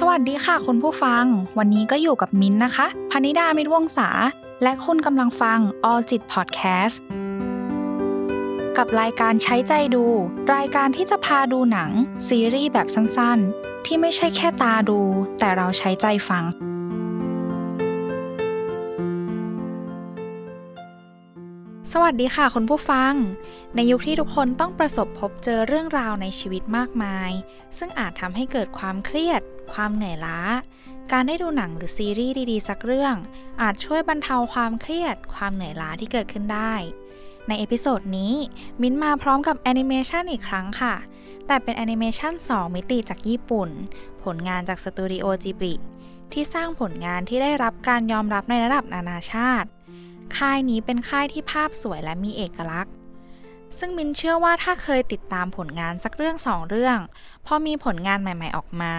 สวัสดีค่ะคุณผู้ฟัง วันนี้ก็อยู่กับมิ้นนะคะพนิดามิตรวงศาและคุณกำลังฟัง All จิต Podcast กับรายการใช้ใจดู รายการที่จะพาดูหนัง ซีรีส์แบบสั้นๆ ที่ไม่ใช่แค่ตาดู แต่เราใช้ใจฟัง สวัสดีค่ะคุณผู้ฟัง ในยุคที่ทุกคนต้องประสบพบเจอเรื่องราวในชีวิตมากมาย ซึ่งอาจทำให้เกิดความเครียด ความเหนื่อยล้า การได้ดูหนังหรือซีรีส์ดีๆ สักเรื่อง อาจช่วยบรรเทาความเครียด ความเหนื่อยล้าที่เกิดขึ้นได้ ใน episode นี้ มิ้นมาพร้อมกับแอนิเมชันอีกครั้งค่ะ แต่เป็นแอนิเมชัน2 มิติจากญี่ปุ่น ผลงานจากสตูดิโอจิบลิที่สร้างผลงานที่ได้รับการยอมรับในระดับนานาชาติ ค่ายนี้เป็นค่ายที่ภาพสวยและมีเอกลักษณ์ ซึ่งมินเชื่อว่าถ้าเคยติดตามผลงานสักเรื่องสองเรื่อง พอมีผลงานใหม่ ๆออกมา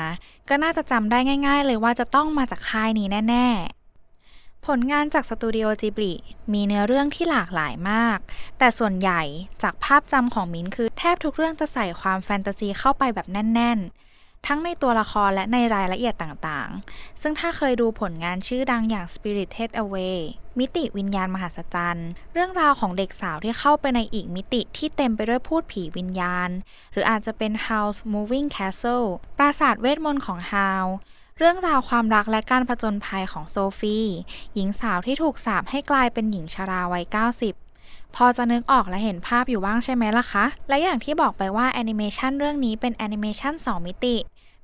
ก็น่าจะจำได้ง่าย ๆ เลยว่าจะต้องมาจากค่ายนี้แน่ ๆผลงานจากสตูดิโอจิบลิมีเนื้อเรื่องที่หลากหลายมาก แต่ส่วนใหญ่จากภาพจำของมินคือแทบทุกเรื่องจะใส่ความแฟนตาซีเข้าไปแบบแน่นๆ ทั้งในตัวละครและในรายละเอียดต่างๆ ซึ่งถ้าเคยดูผลงานชื่อดังอย่าง Spirited Away มิติวิญญาณมหัศจรรย์ เรื่องราวของเด็กสาวที่เข้าไปในอีกมิติที่เต็มไปด้วยภูตผีวิญญาณ หรืออาจจะเป็น Howl's Moving Castle ปราสาทเวทมนต์ของ Howl เรื่องราวความรักและการผจญภัยของโซฟีหญิงสาวที่ถูกสาปให้กลายเป็นหญิงชราวัย 90พอจะนึกออกและเห็นภาพอยู่บ้างใช่ไหมล่ะคะ และอย่างที่บอกไปว่าแอนิเมชันเรื่องนี้เป็นแอนิเมชัน2 มิติ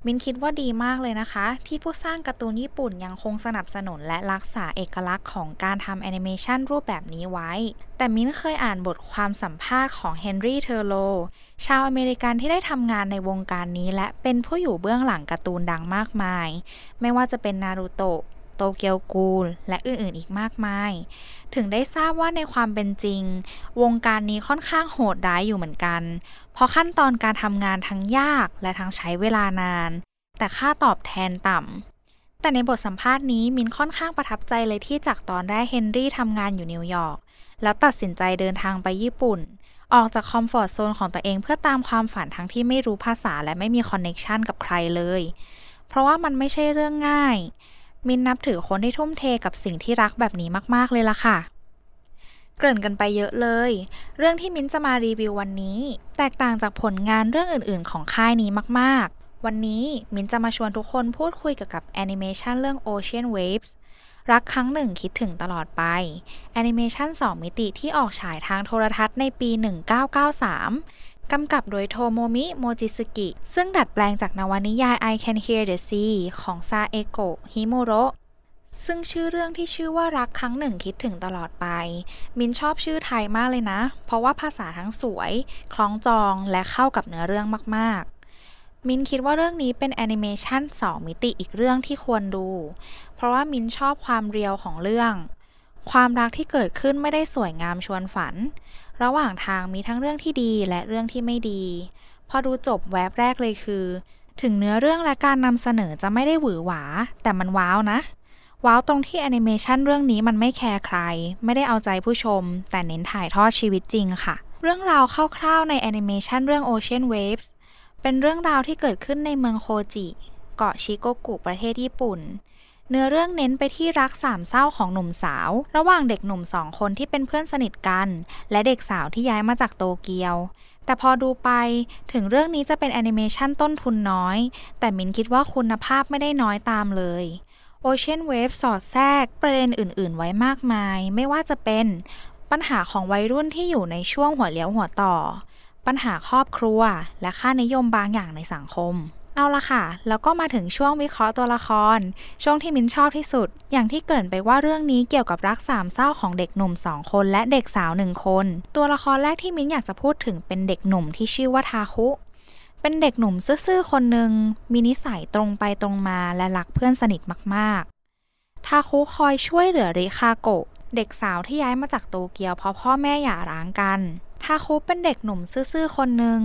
มินคิดว่าดีมากเลยนะคะ ที่ผู้สร้างการ์ตูนญี่ปุ่นยังคงสนับสนุนและรักษาเอกลักษณ์ของการทำแอนิเมชันรูปแบบนี้ไว้ แต่มินเคยอ่านบทความสัมภาษณ์ของเฮนรี่เทอร์โลชาวอเมริกันที่ได้ทำงานในวงการนี้ และเป็นผู้อยู่เบื้องหลังการ์ตูนดังมากมาย ไม่ว่าจะเป็นนารูโตะ โตเกียวกูล และอื่นๆอีกมากมาย ถึงได้ทราบว่าในความเป็นจริง วงการนี้ค่อนข้างโหดร้ายอยู่เหมือนกัน เพราะขั้นตอนการทำงานทั้งยากและทั้งใช้เวลานาน แต่ค่าตอบแทนต่ำแต่ในบทสัมภาษณ์นี้มินค่อนข้างประทับใจเลยที่จากตอนแรกเฮนรี่ทำงานอยู่นิวยอร์กแล้วตัดสินใจเดินทางไปญี่ปุ่น ออกจาก comfort zone ของตัวเองเพื่อตามความฝันทั้งที่ไม่รู้ภาษาและไม่มี connection กับใครเลย เพราะว่ามันไม่ใช่เรื่องง่าย มินนับถือคนที่ทุ่มเทกับสิ่งที่รักแบบนี้มาก ๆ เลยล่ะค่ะ เกริ่นกันไปเยอะเลย เรื่องที่มินจะมารีวิววันนี้ แตกต่างจากผลงานเรื่องอื่น ๆ ของค่ายนี้มาก ๆ วันนี้มินจะมาชวนทุกคนพูดคุยเกี่ยวกับแอนิเมชันเรื่อง Ocean Waves รักครั้งหนึ่งคิดถึงตลอดไปแอนิเมชัน2 มิติที่ออกฉายทางโทรทัศน์ในปี 1993 กำกับโดยโทโมมิโมจิซูกิ ซึ่งดัดแปลงจากนวนิยาย I Can Hear the Sea ของซาเอโกะฮิมุโระซึ่งชื่อเรื่องที่ชื่อว่ารักครั้งหนึ่งคิดถึงตลอดไป มินชอบชื่อไทยมากเลยนะ เพราะว่าภาษาทั้งสวย คล้องจองและเข้ากับเนื้อเรื่องมากๆ มินคิดว่าเรื่องนี้เป็นแอนิเมชัน2มิติอีกเรื่องที่ควรดู เพราะว่ามินชอบความ real ของเรื่อง ความรักที่เกิดขึ้นไม่ได้สวยงามชวนฝัน ระหว่างทางมีทั้งเรื่องที่ดีและเรื่องที่ไม่ดี พอดูจบแวบแรกเลยคือ ถึงเนื้อเรื่องและการนำเสนอจะไม่ได้หวือหวา แต่มันว้าวนะ ว้าวตรงที่แอนิเมชันเรื่องนี้มันไม่แคร์ใคร ไม่ได้เอาใจผู้ชม แต่เน้นถ่ายทอดชีวิตจริงค่ะ เรื่องราวคร่าวๆในแอนิเมชันเรื่อง Ocean Waves เป็นเรื่องราวที่เกิดขึ้นในเมืองโคจิ เกาะชิโกกุประเทศญี่ปุ่น เนื้อเรื่องเน้นไปที่รักสามเศร้าของหนุ่มสาว ระหว่างเด็กหนุ่มสองคนที่เป็นเพื่อนสนิทกัน และเด็กสาวที่ย้ายมาจากโตเกียว แต่พอดูไปถึงเรื่องนี้จะเป็นแอนิเมชันต้นทุนน้อย แต่มินคิดว่าคุณภาพไม่ได้น้อยตามเลย Ocean Wave สอดแทรกประเด็นอื่น ๆ ไว้มากมาย ไม่ว่าจะเป็น ปัญหาของวัยรุ่นที่อยู่ในช่วงหัวเลี้ยวหัวต่อ ปัญหาครอบครัว และค่านิยมบางอย่างในสังคม เอาละค่ะ แล้วก็มาถึงช่วงวิเคราะห์ตัวละคร ช่วงที่มินชอบที่สุด อย่างที่เกริ่นไปว่าเรื่องนี้เกี่ยวกับรักสามเศร้าของเด็กหนุ่มสองคนและเด็กสาวหนึ่งคน ตัวละครแรกที่มินอยากจะพูดถึงเป็นเด็กหนุ่มที่ชื่อว่าทาคุ เป็นเด็กหนุ่มซื่อๆคนหนึ่งมีนิสัยตรงไปตรงมาและรักเพื่อนสนิทมากๆ ทาคุคอยช่วยเหลือริคาโกะเด็กสาวที่ย้ายมาจากโตเกียวเพราะพ่อแม่หย่าร้างกัน ทาคุเป็นเด็กหนุ่มซื่อๆ คนหนึ่ง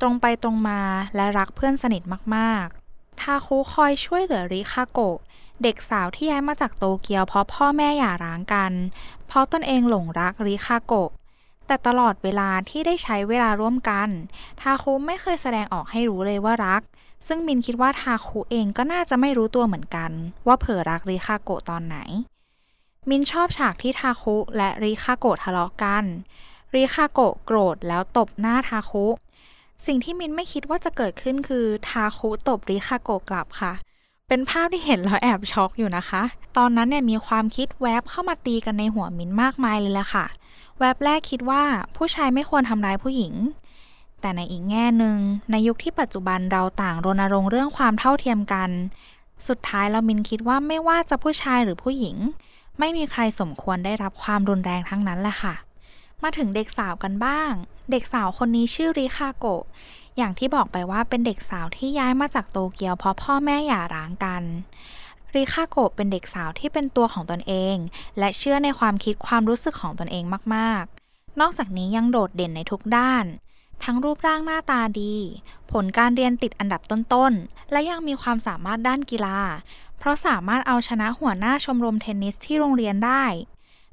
ตรงไปตรงมาและรักเพื่อนสนิทมากๆ ทาคุคอยช่วยเหลือริคาโกะ เด็กสาวที่ย้ายมาจากโตเกียวเพราะพ่อแม่หย่าร้างกัน เพราะตนเองหลงรักริคาโกะ แต่ตลอดเวลาที่ได้ใช้เวลาร่วมกัน ทาคุไม่เคยแสดงออกให้รู้เลยว่ารัก ซึ่งมินคิดว่าทาคุเองก็น่าจะไม่รู้ตัวเหมือนกัน ว่าเผลอรักริคาโกะตอนไหน มินชอบฉากที่ทาคุและริคาโกะทะเลาะกัน ริคาโกะโกรธแล้วตบหน้าทาคุ สิ่งที่มินไม่คิดว่าจะเกิดขึ้นคือทาคุตบริคาโกะกลับค่ะ เป็นภาพที่เห็นแล้วแอบช็อกอยู่นะคะ ตอนนั้นเนี่ยมีความคิดแวบเข้ามาตีกันในหัวมินมากมายเลยแหละค่ะ แวบแรกคิดว่าผู้ชายไม่ควรทำร้ายผู้หญิง แต่ในอีกแง่หนึ่งในยุคที่ปัจจุบันเราต่างรณรงค์เรื่องความเท่าเทียมกัน สุดท้ายเรามินคิดว่าไม่ว่าจะผู้ชายหรือผู้หญิง ไม่มีใครสมควรได้รับความรุนแรงทั้งนั้นแหละค่ะ มาถึงเด็กสาวกันบ้าง เด็กสาวคนนี้ชื่อริคาโกะ อย่างที่บอกไปว่าเป็นเด็กสาวที่ย้ายมาจากโตเกียวเพราะพ่อแม่หย่าร้างกัน ริคาโกะเป็นเด็กสาวที่เป็นตัวของตนเอง และเชื่อในความคิดความรู้สึกของตนเองมากๆ นอกจากนี้ยังโดดเด่นในทุกด้าน ทั้งรูปร่างหน้าตาดี ผลการเรียนติดอันดับต้นๆ และยังมีความสามารถด้านกีฬา เพราะสามารถเอาชนะหัวหน้าชมรมเทนนิสที่โรงเรียนได้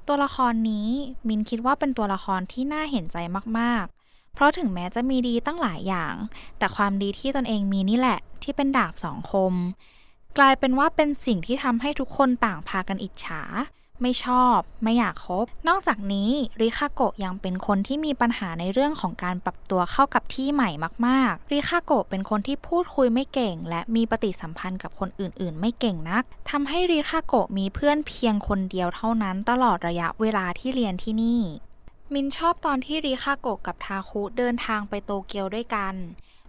ตัวละครนี้มินคิดว่าเป็นตัวละครที่น่าเห็นใจมากๆ เพราะถึงแม้จะมีดีตั้งหลายอย่าง แต่ความดีที่ตนเองมีนี่แหละ ที่เป็นดาบสองคม กลายเป็นว่าเป็นสิ่งที่ทำให้ทุกคนต่างพากันอิจฉา ไม่ชอบไม่อยากคบ นอกจากนี้ริคาโกะยังเป็นคนที่มีปัญหาในเรื่องของการปรับตัวเข้ากับที่ใหม่มากๆริคาโกะเป็นคนที่พูดคุยไม่เก่ง และมีปฏิสัมพันธ์กับคนอื่น ๆ ไม่เก่งนักทำให้ริคาโกะมีเพื่อนเพียงคนเดียวเท่านั้นตลอดระยะเวลาที่เรียนที่นี่ มินชอบตอนที่ริคาโกะกับทาคุเดินทางไปโตเกียวด้วยกัน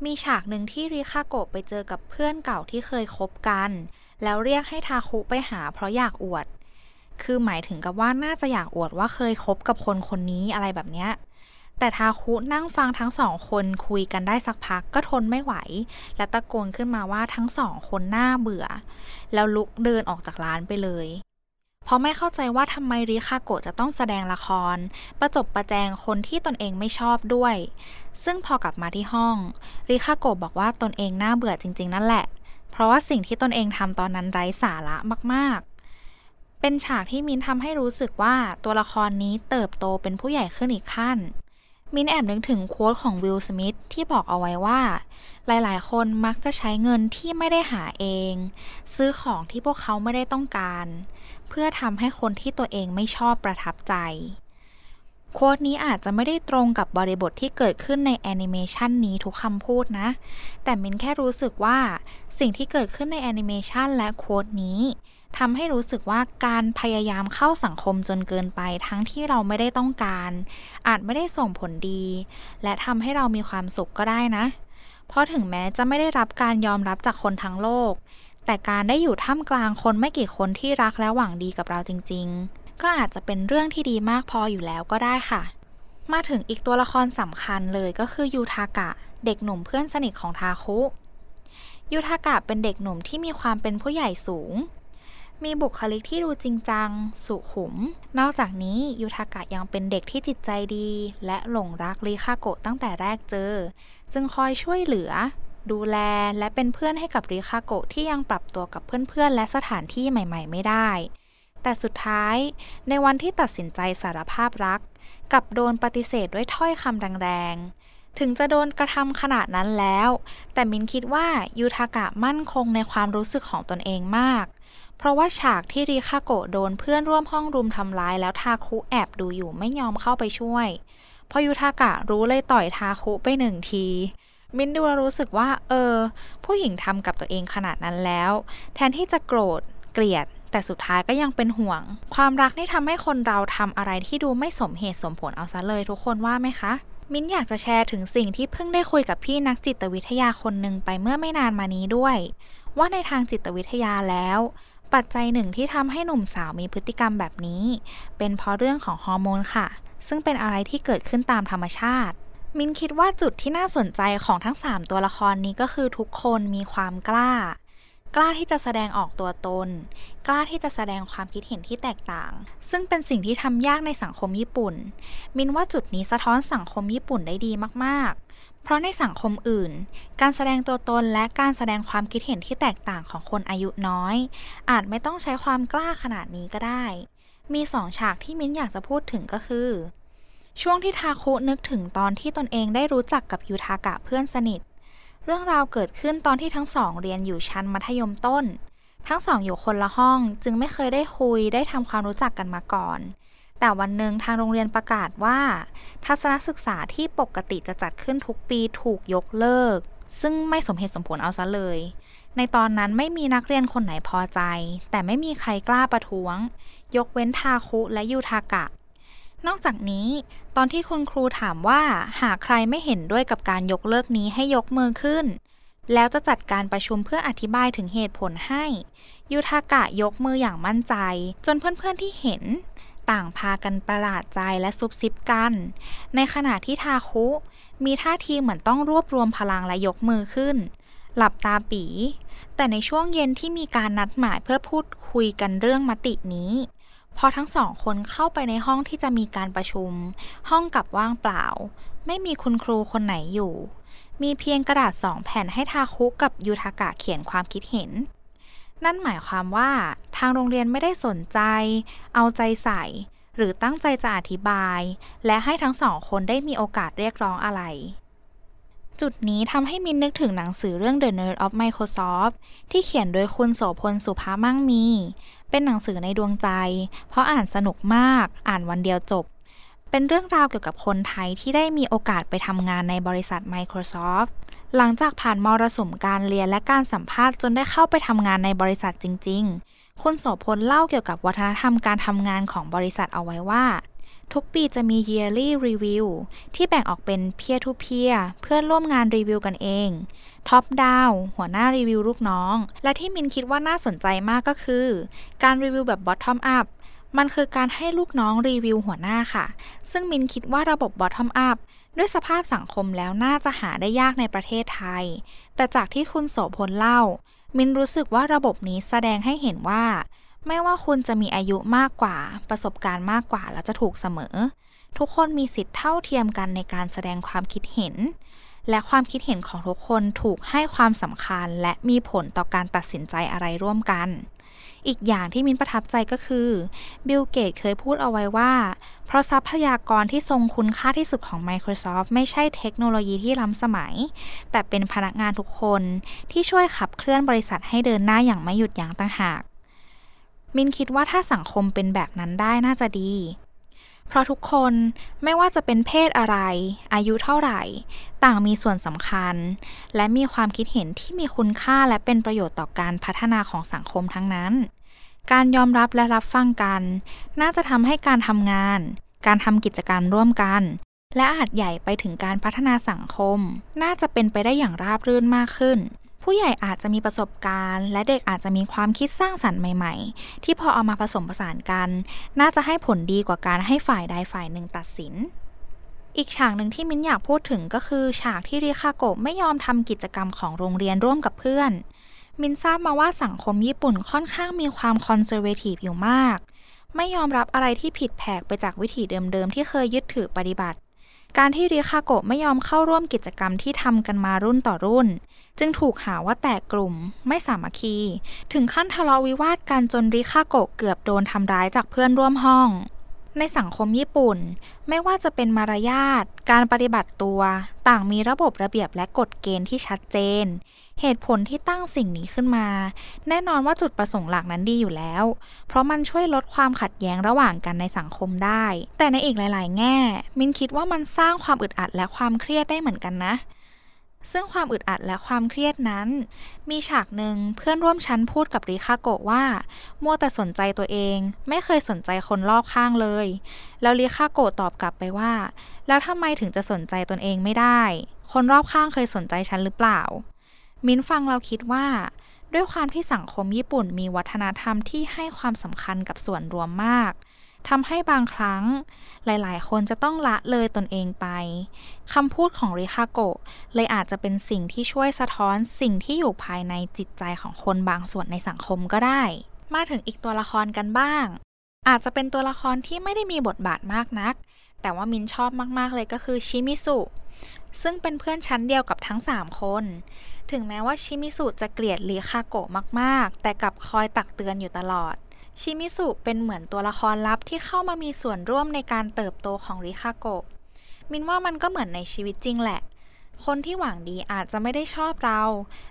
มีฉากหนึ่งที่ริคาโกะไปเจอกับเพื่อนเก่าที่เคยคบกัน แล้วเรียกให้ทาคุไปหาเพราะอยากอวด คือหมายถึงกับว่าน่าจะอยากอวดว่าเคยคบกับคนคนนี้อะไรแบบเนี้ยแต่ทาคุนั่งฟังทั้งสองคนคุยกันได้สักพักก็ทนไม่ไหว และตะโกนขึ้นมาว่าทั้งสองคนน่าเบื่อ แล้วลุกเดินออกจากร้านไปเลย เพราะไม่เข้าใจว่าทำไมริคาโกะจะต้องแสดงละคร ประจบประแจงคนที่ตนเองไม่ชอบด้วย ซึ่งพอกลับมาที่ห้อง ริคาโกะบอกว่าตนเองน่าเบื่อจริง ๆ นั่นแหละ เพราะว่าสิ่งที่ตนเองทำตอนนั้นไร้สาระมากๆ เป็นฉากที่มินทำให้รู้สึกว่าตัวละครนี้เติบโตเป็นผู้ใหญ่ขึ้นอีกขั้น มินแอบนึกถึงโค้ดของวิลสมิธที่บอกเอาไว้ว่า หลายๆ คนมักจะใช้เงินที่ไม่ได้หาเอง ซื้อของที่พวกเขาไม่ได้ต้องการ เพื่อทำให้คนที่ตัวเองไม่ชอบประทับใจ quote นี้อาจจะไม่ได้ตรงกับบริบทที่เกิดขึ้นในแอนิเมชันนี้ทุกคำพูดนะ แต่มินแค่รู้สึกว่าสิ่งที่เกิดขึ้นในแอนิเมชันและ quote นี้ ทำให้รู้สึกว่าการพยายามเข้าสังคมจนเกินไป ทั้งที่เราไม่ได้ต้องการ อาจไม่ได้ส่งผลดี และทำให้เรามีความสุขก็ได้นะ เพราะถึงแม้จะไม่ได้รับการยอมรับจากคนทั้งโลก แต่การได้อยู่ท่ามกลางคนไม่กี่คนที่รักและหวังดีกับเราจริง ๆ ก็อาจจะเป็นเรื่องที่ดีมากพออยู่แล้วก็ได้ค่ะ มาถึงอีกตัวละครสำคัญเลยก็คือยูทากะ เด็กหนุ่มเพื่อนสนิทของทาคุยูทากะเป็นเด็กหนุ่มที่มีความเป็นผู้ใหญ่สูง มีบุคลิกที่ดูจริงจัง สุขุม นอกจากนี้ยูทากะยังเป็นเด็กที่จิตใจดี และหลงรักริคาโกะตั้งแต่แรกเจอ จึงคอยช่วยเหลือ ดูแลและเป็นเพื่อนให้กับริคาโกะที่ยังปรับตัวกับเพื่อนๆ และสถานที่ใหม่ ๆ ไม่ได้ แต่สุดท้าย ในวันที่ตัดสินใจสารภาพรัก กับโดนปฏิเสธด้วยถ้อยคำแรงๆถึงจะโดนกระทำขนาดนั้นแล้ว แต่มินคิดว่ายูทากะมั่นคงในความรู้สึกของตนเองมาก เพราะว่าฉากที่ริคาโกะโดนเพื่อนร่วมห้องรุมทำร้ายแล้วทาคุแอบดูอยู่ไม่ยอมเข้าไปช่วย พอยูทากะรู้เลยต่อยทาคุไปหนึ่งที มินดูรู้สึกว่า เออ ผู้หญิงทำกับตัวเองขนาดนั้นแล้ว แทนที่จะโกรธ เกลียด แต่สุดท้ายก็ยังเป็นห่วง ความรักนี่ทำให้คนเราทำอะไรที่ดูไม่สมเหตุสมผลเอาซะเลยทุกคนว่าไหมคะมินอยากจะแชร์ถึงสิ่งที่เพิ่งได้คุยกับพี่นักจิตวิทยาคนหนึ่งไปเมื่อไม่นานมานี้ด้วย ว่าในทางจิตวิทยาแล้ว ปัจจัยหนึ่งที่ทำให้หนุ่มสาวมีพฤติกรรมแบบนี้ เป็นเพราะเรื่องของฮอร์โมนค่ะ ซึ่งเป็นอะไรที่เกิดขึ้นตามธรรมชาติ มินคิดว่าจุดที่น่าสนใจของทั้ง 3 ตัวละครนี้ก็คือทุกคนมีความกล้า กล้าที่จะแสดงออกตัวตน กล้าที่จะแสดงความคิดเห็นที่แตกต่าง ซึ่งเป็นสิ่งที่ทำยากในสังคมญี่ปุ่น มินว่าจุดนี้สะท้อนสังคมญี่ปุ่นได้ดีมาก เพราะในสังคมอื่น การแสดงตัวตนและการแสดงความคิดเห็นที่แตกต่างของคนอายุน้อย อาจไม่ต้องใช้ความกล้าขนาดนี้ก็ได้ มีสองฉากที่มิ้นอยากจะพูดถึงก็คือ ช่วงที่ทาคุนึกถึงตอนที่ตนเองได้รู้จักกับยูทากะเพื่อนสนิท เรื่องราวเกิดขึ้นตอนที่ทั้งสองเรียนอยู่ชั้นมัธยมต้น ทั้งสองอยู่คนละห้องจึงไม่เคยได้คุยได้ทำความรู้จักกันมาก่อน แต่วันหนึ่งทางโรงเรียนประกาศว่า ทัศนศึกษาที่ปกติจะจัดขึ้นทุกปีถูกยกเลิก ซึ่งไม่สมเหตุสมผลเอาซะเลย ในตอนนั้นไม่มีนักเรียนคนไหนพอใจ แต่ไม่มีใครกล้าประท้วง ยกเว้นทาคุและยูทากะ นอกจากนี้ ตอนที่คุณครูถามว่าหากใครไม่เห็นด้วยกับการยกเลิกนี้ให้ยกมือขึ้น แล้วจะจัดการประชุมเพื่ออธิบายถึงเหตุผลให้ยูทากะยกมืออย่างมั่นใจ จนเพื่อนๆที่เห็น ต่างพากันประหลาดใจและซุบซิบกัน ในขณะที่ทาคุ มีท่าทีเหมือนต้องรวบรวมพลังและยกมือขึ้น หลับตาปี แต่ในช่วงเย็นที่มีการนัดหมายเพื่อพูดคุยกันเรื่องมตินี้ พอทั้งสองคนเข้าไปในห้องที่จะมีการประชุม ห้องกลับว่างเปล่า ไม่มีคุณครูคนไหนอยู่ มีเพียงกระดาษสองแผ่นให้ทาคุกับยูทากะเขียนความคิดเห็น นั่นหมายความว่า ทางโรงเรียนไม่ได้สนใจ เอาใจใส่ หรือตั้งใจจะอธิบาย และให้ทั้งสองคนได้มีโอกาสเรียกร้องอะไร จุดนี้ทำให้มินนึกถึงหนังสือเรื่อง The Nerd of Microsoft ที่เขียนโดยคุณโสพลสุภามั่งมี เป็นหนังสือในดวงใจ เพราะอ่านสนุกมาก อ่านวันเดียวจบ เป็นเรื่องราวเกี่ยวกับคนไทยที่ได้มีโอกาสไปทำงานในบริษัท Microsoft หลังจากผ่านมรสุมการเรียนและการสัมภาษณ์จนได้เข้าไปทำงานในบริษัทจริง ๆ คุณโสพลเล่าเกี่ยวกับวัฒนธรรมการทำงานของบริษัทเอาไว้ว่า ทุกปีจะมี yearly review ที่แบ่งออกเป็น peer to peer เพื่อนร่วมงานรีวิวกันเอง top down หัวหน้ารีวิวลูกน้อง และที่มินคิดว่าน่าสนใจมากก็คือ การรีวิวแบบ bottom up มันคือการให้ลูกน้องรีวิวหัวหน้าค่ะ ซึ่งมินคิดว่าระบบ bottom up ด้วยสภาพสังคมแล้วน่าจะหาได้ยากในประเทศไทย แต่จากที่คุณโสพลเล่า มินรู้สึกว่าระบบนี้แสดงให้เห็นว่า ไม่ว่าคุณจะมีอายุมากกว่า ประสบการณ์มากกว่าแล้วจะถูกเสมอ ทุกคนมีสิทธิ์เท่าเทียมกันในการแสดงความคิดเห็น และความคิดเห็นของทุกคนถูกให้ความสำคัญและมีผลต่อการตัดสินใจอะไรร่วมกัน อีกอย่างที่มินประทับใจก็คือ บิลเกตเคยพูดเอาไว้ว่า เพราะทรัพยากรที่ทรงคุณค่าที่สุดของ Microsoft ไม่ใช่เทคโนโลยีที่ล้ำสมัย แต่เป็นพนักงานทุกคนที่ช่วยขับเคลื่อนบริษัทให้เดินหน้าอย่างไม่หยุดยั้งต่างหากมินคิดว่าถ้าสังคมเป็นแบบนั้นได้น่าจะดี เพราะทุกคนไม่ว่าจะเป็นเพศอะไร อายุเท่าไหร่ ต่างมีส่วนสำคัญ และมีความคิดเห็นที่มีคุณค่าและเป็นประโยชน์ต่อการพัฒนาของสังคมทั้งนั้น การยอมรับและรับฟังกัน น่าจะทำให้การทำงาน การทำกิจกรรมร่วมกัน และอาจใหญ่ไปถึงการพัฒนาสังคม น่าจะเป็นไปได้อย่างราบรื่นมากขึ้น ผู้ใหญ่อาจจะมีประสบการณ์ และเด็กอาจจะมีความคิดสร้างสรรค์ใหม่ ๆ ที่พอเอามาผสมผสานกัน น่าจะให้ผลดีกว่าการให้ฝ่ายใดฝ่ายหนึ่งตัดสิน อีกฉากหนึ่งที่มิ้นอยากพูดถึงก็คือ ฉากที่ริคาโกะไม่ยอมทำกิจกรรมของโรงเรียนร่วมกับเพื่อน มินทราบมาว่าสังคมญี่ปุ่นค่อนข้างมีความคอนเซอร์เวทีฟอยู่มาก ไม่ยอมรับอะไรที่ผิดแผกไปจากวิถีเดิมๆที่เคยยึดถือปฏิบัติ การที่ริคาโกะไม่ยอมเข้าร่วมกิจกรรมที่ทำกันมารุ่นต่อรุ่น จึงถูกหาว่าแตกกลุ่มไม่สามัคคี ถึงขั้นทะเลาะวิวาทกันจนริคาโกะเกือบโดนทำร้ายจากเพื่อนร่วมห้อง ในสังคมญี่ปุ่น ไม่ว่าจะเป็นมารยาท การปฏิบัติตัว ต่างมีระบบระเบียบและกฎเกณฑ์ที่ชัดเจน เหตุผลที่ตั้งสิ่งนี้ขึ้นมา แน่นอนว่าจุดประสงค์หลักนั้นดีอยู่แล้ว เพราะมันช่วยลดความขัดแย้งระหว่างกันในสังคมได้ แต่ในอีกหลาย ๆ แง่ มินคิดว่ามันสร้างความอึดอัดและความเครียดได้เหมือนกันนะซึ่งความอึดอัดและความเครียดนั้น มีฉากหนึ่งเพื่อนร่วมชั้นพูดกับริคาโกะว่า มัวแต่สนใจตัวเอง ไม่เคยสนใจคนรอบข้างเลย แล้วริคาโกะตอบกลับไปว่า แล้วทำไมถึงจะสนใจตนเองไม่ได้ คนรอบข้างเคยสนใจฉันหรือเปล่า มิ้นฟังเราคิดว่า ด้วยความที่สังคมญี่ปุ่นมีวัฒนธรรมที่ให้ความสำคัญกับส่วนรวมมากทำให้บางครั้ง หลายๆ คนจะต้องละเลยตนเองไปคำพูดของริคาโกะเลยอาจจะเป็นสิ่งที่ช่วยสะท้อนสิ่งที่อยู่ภายในจิตใจของคนบางส่วนในสังคมก็ได้ มาถึงอีกตัวละครกันบ้าง อาจจะเป็นตัวละครที่ไม่ได้มีบทบาทมากนัก แต่ว่ามินชอบมาก ๆ เลยก็คือชิมิสุ ซึ่งเป็นเพื่อนชั้นเดียวกับทั้ง 3 คน ถึงแม้ว่าชิมิสุจะเกลียดริคาโกะมากๆ แต่กลับคอยตักเตือนอยู่ตลอด ชิมิสุเป็นเหมือนตัวละครลับที่เข้ามามีส่วนร่วมในการเติบโตของริคาโกะ มินว่ามันก็เหมือนในชีวิตจริงแหละ คนที่หวังดีอาจจะไม่ได้ชอบเรา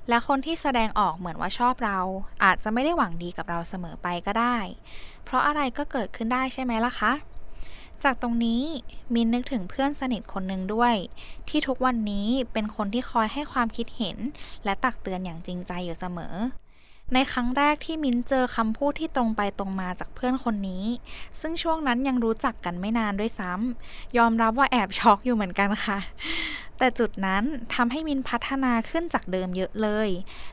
และคนที่แสดงออกเหมือนว่าชอบเรา อาจจะไม่ได้หวังดีกับเราเสมอไปก็ได้ เพราะอะไรก็เกิดขึ้นได้ใช่ไหมล่ะคะ จากตรงนี้มินนึกถึงเพื่อนสนิทคนหนึ่งด้วย ที่ทุกวันนี้เป็นคนที่คอยให้ความคิดเห็น และตักเตือนอย่างจริงใจอยู่เสมอ ในครั้งแรกที่มิ้นเจอคำพูดที่ตรงไปตรงมาจากเพื่อนคนนี้ ซึ่งช่วงนั้นยังรู้จักกันไม่นานด้วยซ้ำยอมรับว่าแอบช็อกอยู่เหมือนกันค่ะ แต่จุดนั้นทำให้มินพัฒนาขึ้นจากเดิมเยอะเลย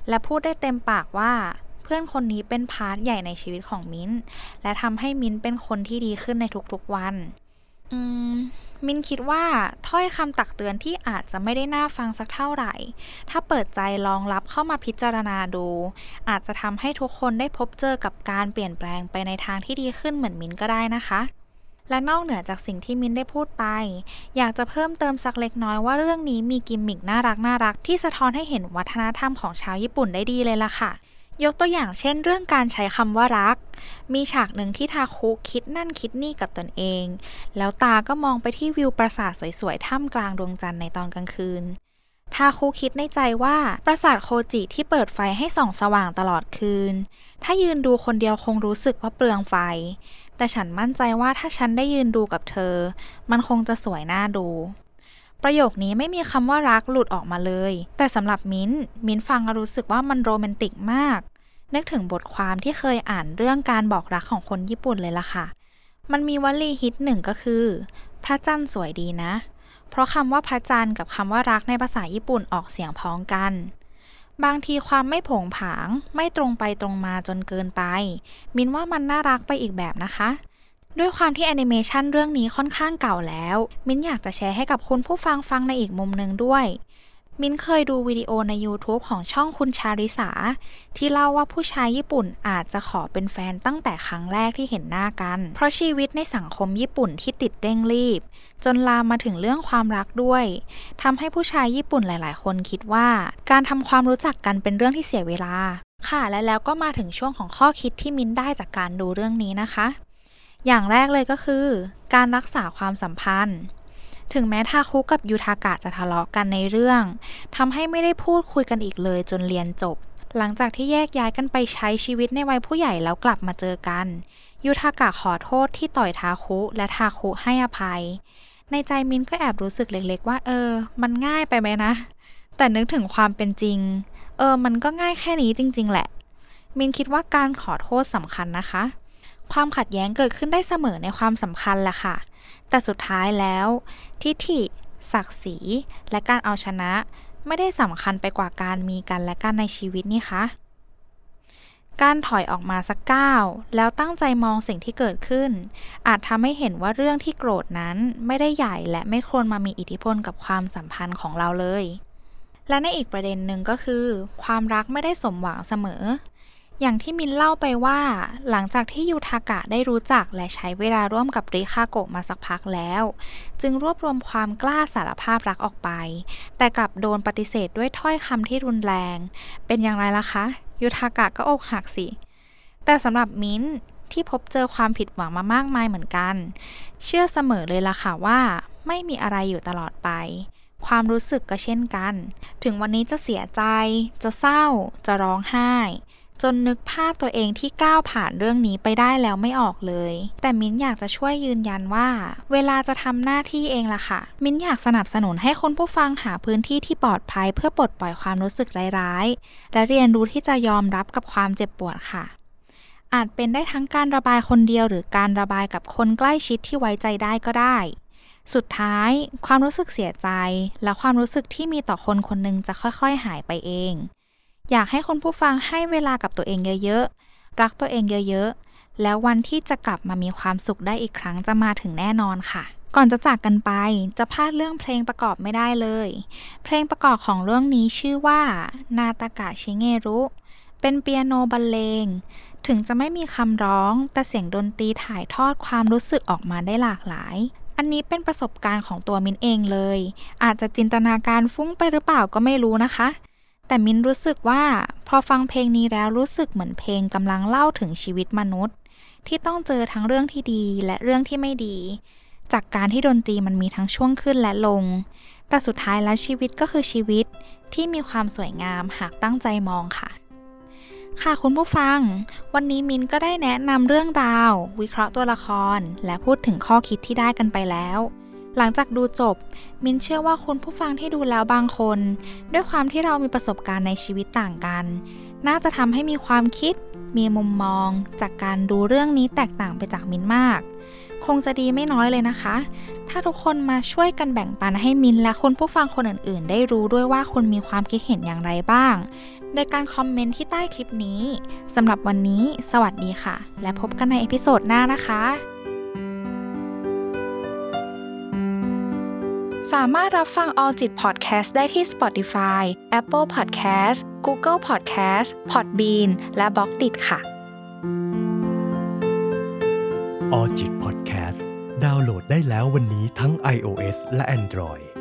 และพูดได้เต็มปากว่า เพื่อนคนนี้เป็น part ใหญ่ในชีวิตของมิ้น และทำให้มิ้นเป็นคนที่ดีขึ้นในทุกๆวัน อืม มินคิดว่าถ้อยคำตักเตือนที่อาจจะไม่ได้น่าฟังสักเท่าไหร่ ถ้าเปิดใจลองรับเข้ามาพิจารณาดู อาจจะทำให้ทุกคนได้พบเจอกับการเปลี่ยนแปลงไปในทางที่ดีขึ้นเหมือนมินก็ได้นะคะและนอกเหนือจากสิ่งที่มินได้พูดไป อยากจะเพิ่มเติมสักเล็กน้อยว่าเรื่องนี้มีกิมมิกน่ารักน่ารักที่สะท้อนให้เห็นวัฒนธรรมของชาวญี่ปุ่นได้ดีเลยล่ะค่ะ ยกตัวอย่างเช่นเรื่องการใช้คำว่ารัก มีฉากหนึ่งที่ทาคุคิดนั่นคิดนี่กับตนเอง แล้วตาก็มองไปที่วิวปราสาทสวยๆ ท่ามกลางดวงจันทร์ในตอนกลางคืน ทาคุคิดในใจว่าปราสาทโคจิที่เปิดไฟให้ส่องสว่างตลอดคืน ถ้ายืนดูคนเดียวคงรู้สึกว่าเปลืองไฟ แต่ฉันมั่นใจว่าถ้าฉันได้ยืนดูกับเธอ มันคงจะสวยน่าดู ประโยคนี้ไม่มีคำว่ารักหลุดออกมาเลย แต่สำหรับมิ้น มิ้นฟังรู้สึกว่ามันโรแมนติกมาก นึกถึงบทความที่เคยอ่านเรื่องการบอกรักของคนญี่ปุ่นเลยล่ะค่ะ มันมีวลีฮิตหนึ่งก็คือ พระจันทร์สวยดีนะ เพราะคำว่าพระจันทร์กับคำว่ารักในภาษาญี่ปุ่นออกเสียงพ้องกัน บางทีความไม่ผงผาง ไม่ตรงไปตรงมาจนเกินไป มินว่ามันน่ารักไปอีกแบบนะคะ ด้วยความที่แอนิเมชันเรื่องนี้ค่อนข้างเก่าแล้ว มินอยากจะแชร์ให้กับคุณผู้ฟังฟังในอีกมุมหนึ่งด้วย มิ้นเคยดูวิดีโอใน YouTube ของช่องคุณชาริสา ที่เล่าว่าผู้ชายญี่ปุ่นอาจจะขอเป็นแฟนตั้งแต่ครั้งแรกที่เห็นหน้ากัน เพราะชีวิตในสังคมญี่ปุ่นที่ติดเร่งรีบ จนลามมาถึงเรื่องความรักด้วยทำให้ผู้ชายญี่ปุ่นหลาย ๆ คนคิดว่า การทำความรู้จักกันเป็นเรื่องที่เสียเวลา ค่ะและแล้วก็มาถึงช่วงของข้อคิดที่มิ้นได้จากการดูเรื่องนี้นะคะ อย่างแรกเลยก็คือ การรักษาความสัมพันธ์ ถึงแม้ทาคุกับยูทากะจะทะเลาะกันในเรื่องทำให้ไม่ได้พูดคุยกันอีกเลยจนเรียนจบ หลังจากที่แยกย้ายกันไปใช้ชีวิตในวัยผู้ใหญ่แล้วกลับมาเจอกันยูทากะขอโทษที่ต่อยทาคุและทาคุให้อภัย ในใจมินก็แอบรู้สึกเล็กๆ ว่า เออ มันง่ายไปไหมนะ แต่นึกถึงความเป็นจริง เออ มันก็ง่ายแค่นี้จริง ๆ แหละ มินคิดว่าการขอโทษสำคัญนะคะ ความขัดแย้งเกิดขึ้นได้เสมอในความสำคัญแหละค่ะ แต่สุดท้ายแล้ว ทิฐิ ศักดิ์ศรี และการเอาชนะ ไม่ได้สำคัญไปกว่าการมีกันและกันในชีวิตนี่คะการถอยออกมาสักก้าวแล้วตั้งใจมองสิ่งที่เกิดขึ้น อาจทำให้เห็นว่าเรื่องที่โกรธนั้นไม่ได้ใหญ่และไม่ควรมามีอิทธิพลกับความสัมพันธ์ของเราเลย และในอีกประเด็นหนึ่งก็คือ ความรักไม่ได้สมหวังเสมอ อย่างที่มินเล่าไปว่า หลังจากที่ยูทากะได้รู้จักและใช้เวลาร่วมกับริคาโกะมาสักพักแล้ว จึงรวบรวมความกล้าสารภาพรักออกไป แต่กลับโดนปฏิเสธด้วยถ้อยคำที่รุนแรง เป็นอย่างไรล่ะคะยูทากะก็อกหักสิ แต่สำหรับมินที่พบเจอความผิดหวังมามากมายเหมือนกัน เชื่อเสมอเลยล่ะค่ะว่า ไม่มีอะไรอยู่ตลอดไป ความรู้สึกก็เช่นกัน ถึงวันนี้จะเสียใจ จะเศร้า จะร้องไห้ จนนึกภาพตัวเองที่ก้าวผ่านเรื่องนี้ไปได้แล้วไม่ออกเลย แต่มิ้นอยากจะช่วยยืนยันว่า เวลาจะทำหน้าที่เองล่ะค่ะ มิ้นอยากสนับสนุนให้คนผู้ฟังหาพื้นที่ที่ปลอดภัยเพื่อปลดปล่อยความรู้สึกร้ายๆ และเรียนรู้ที่จะยอมรับกับความเจ็บปวดค่ะ อาจเป็นได้ทั้งการระบายคนเดียวหรือการระบายกับคนใกล้ชิดที่ไว้ใจได้ก็ได้สุดท้ายความรู้สึกเสียใจ และความรู้สึกที่มีต่อคนคนหนึ่งจะค่อยๆ หายไปเอง อยากให้คนผู้ฟังให้เวลากับตัวเองเยอะๆ รักตัวเองเยอะๆ แล้ววันที่จะกลับมามีความสุขได้อีกครั้งจะมาถึงแน่นอนค่ะ ก่อนจะจากกันไปจะพลาดเรื่องเพลงประกอบไม่ได้เลย เพลงประกอบของเรื่องนี้ชื่อว่า นาตากะชิเงรุ เป็นเปียโนบรรเลง ถึงจะไม่มีคำร้อง แต่เสียงดนตรีถ่ายทอดความรู้สึกออกมาได้หลากหลายอันนี้เป็นประสบการณ์ของตัวมินเองเลย อาจจะจินตนาการฟุ้งไปหรือเปล่าก็ไม่รู้นะคะ แต่มินรู้สึกว่าพอฟังเพลงนี้แล้วรู้สึกเหมือนเพลงกำลังเล่าถึงชีวิตมนุษย์ ที่ต้องเจอทั้งเรื่องที่ดีและเรื่องที่ไม่ดี จากการที่ดนตรีมันมีทั้งช่วงขึ้นและลง แต่สุดท้ายแล้วชีวิตก็คือชีวิตที่มีความสวยงามหากตั้งใจมองค่ะ ค่ะคุณผู้ฟัง วันนี้มินก็ได้แนะนำเรื่องราว วิเคราะห์ตัวละคร และพูดถึงข้อคิดที่ได้กันไปแล้ว หลังจากดูจบ มินเชื่อว่าคุณผู้ฟังที่ดูแล้วบางคน ด้วยความที่เรามีประสบการณ์ในชีวิตต่างกัน น่าจะทำให้มีความคิด มีมุมมอง จากการดูเรื่องนี้แตกต่างไปจากมินมาก คงจะดีไม่น้อยเลยนะคะ ถ้าทุกคนมาช่วยกันแบ่งปันให้มินและคุณผู้ฟังคนอื่น ๆ ได้รู้ด้วยว่าคุณมีความคิดเห็นอย่างไรบ้าง โดยการคอมเมนต์ที่ใต้คลิปนี้สำหรับวันนี้ สวัสดีค่ะ และพบกันใน episode หน้านะคะ สามารถรับฟัง All จิต Podcast ได้ที่ Spotify, Apple Podcast, Google Podcast, Podbean และ b ล็อกดิค่ะออจิตพอดแคสต์ดาวน์โหลดได้แล้ววันนี้ทั้ง iOS และ Android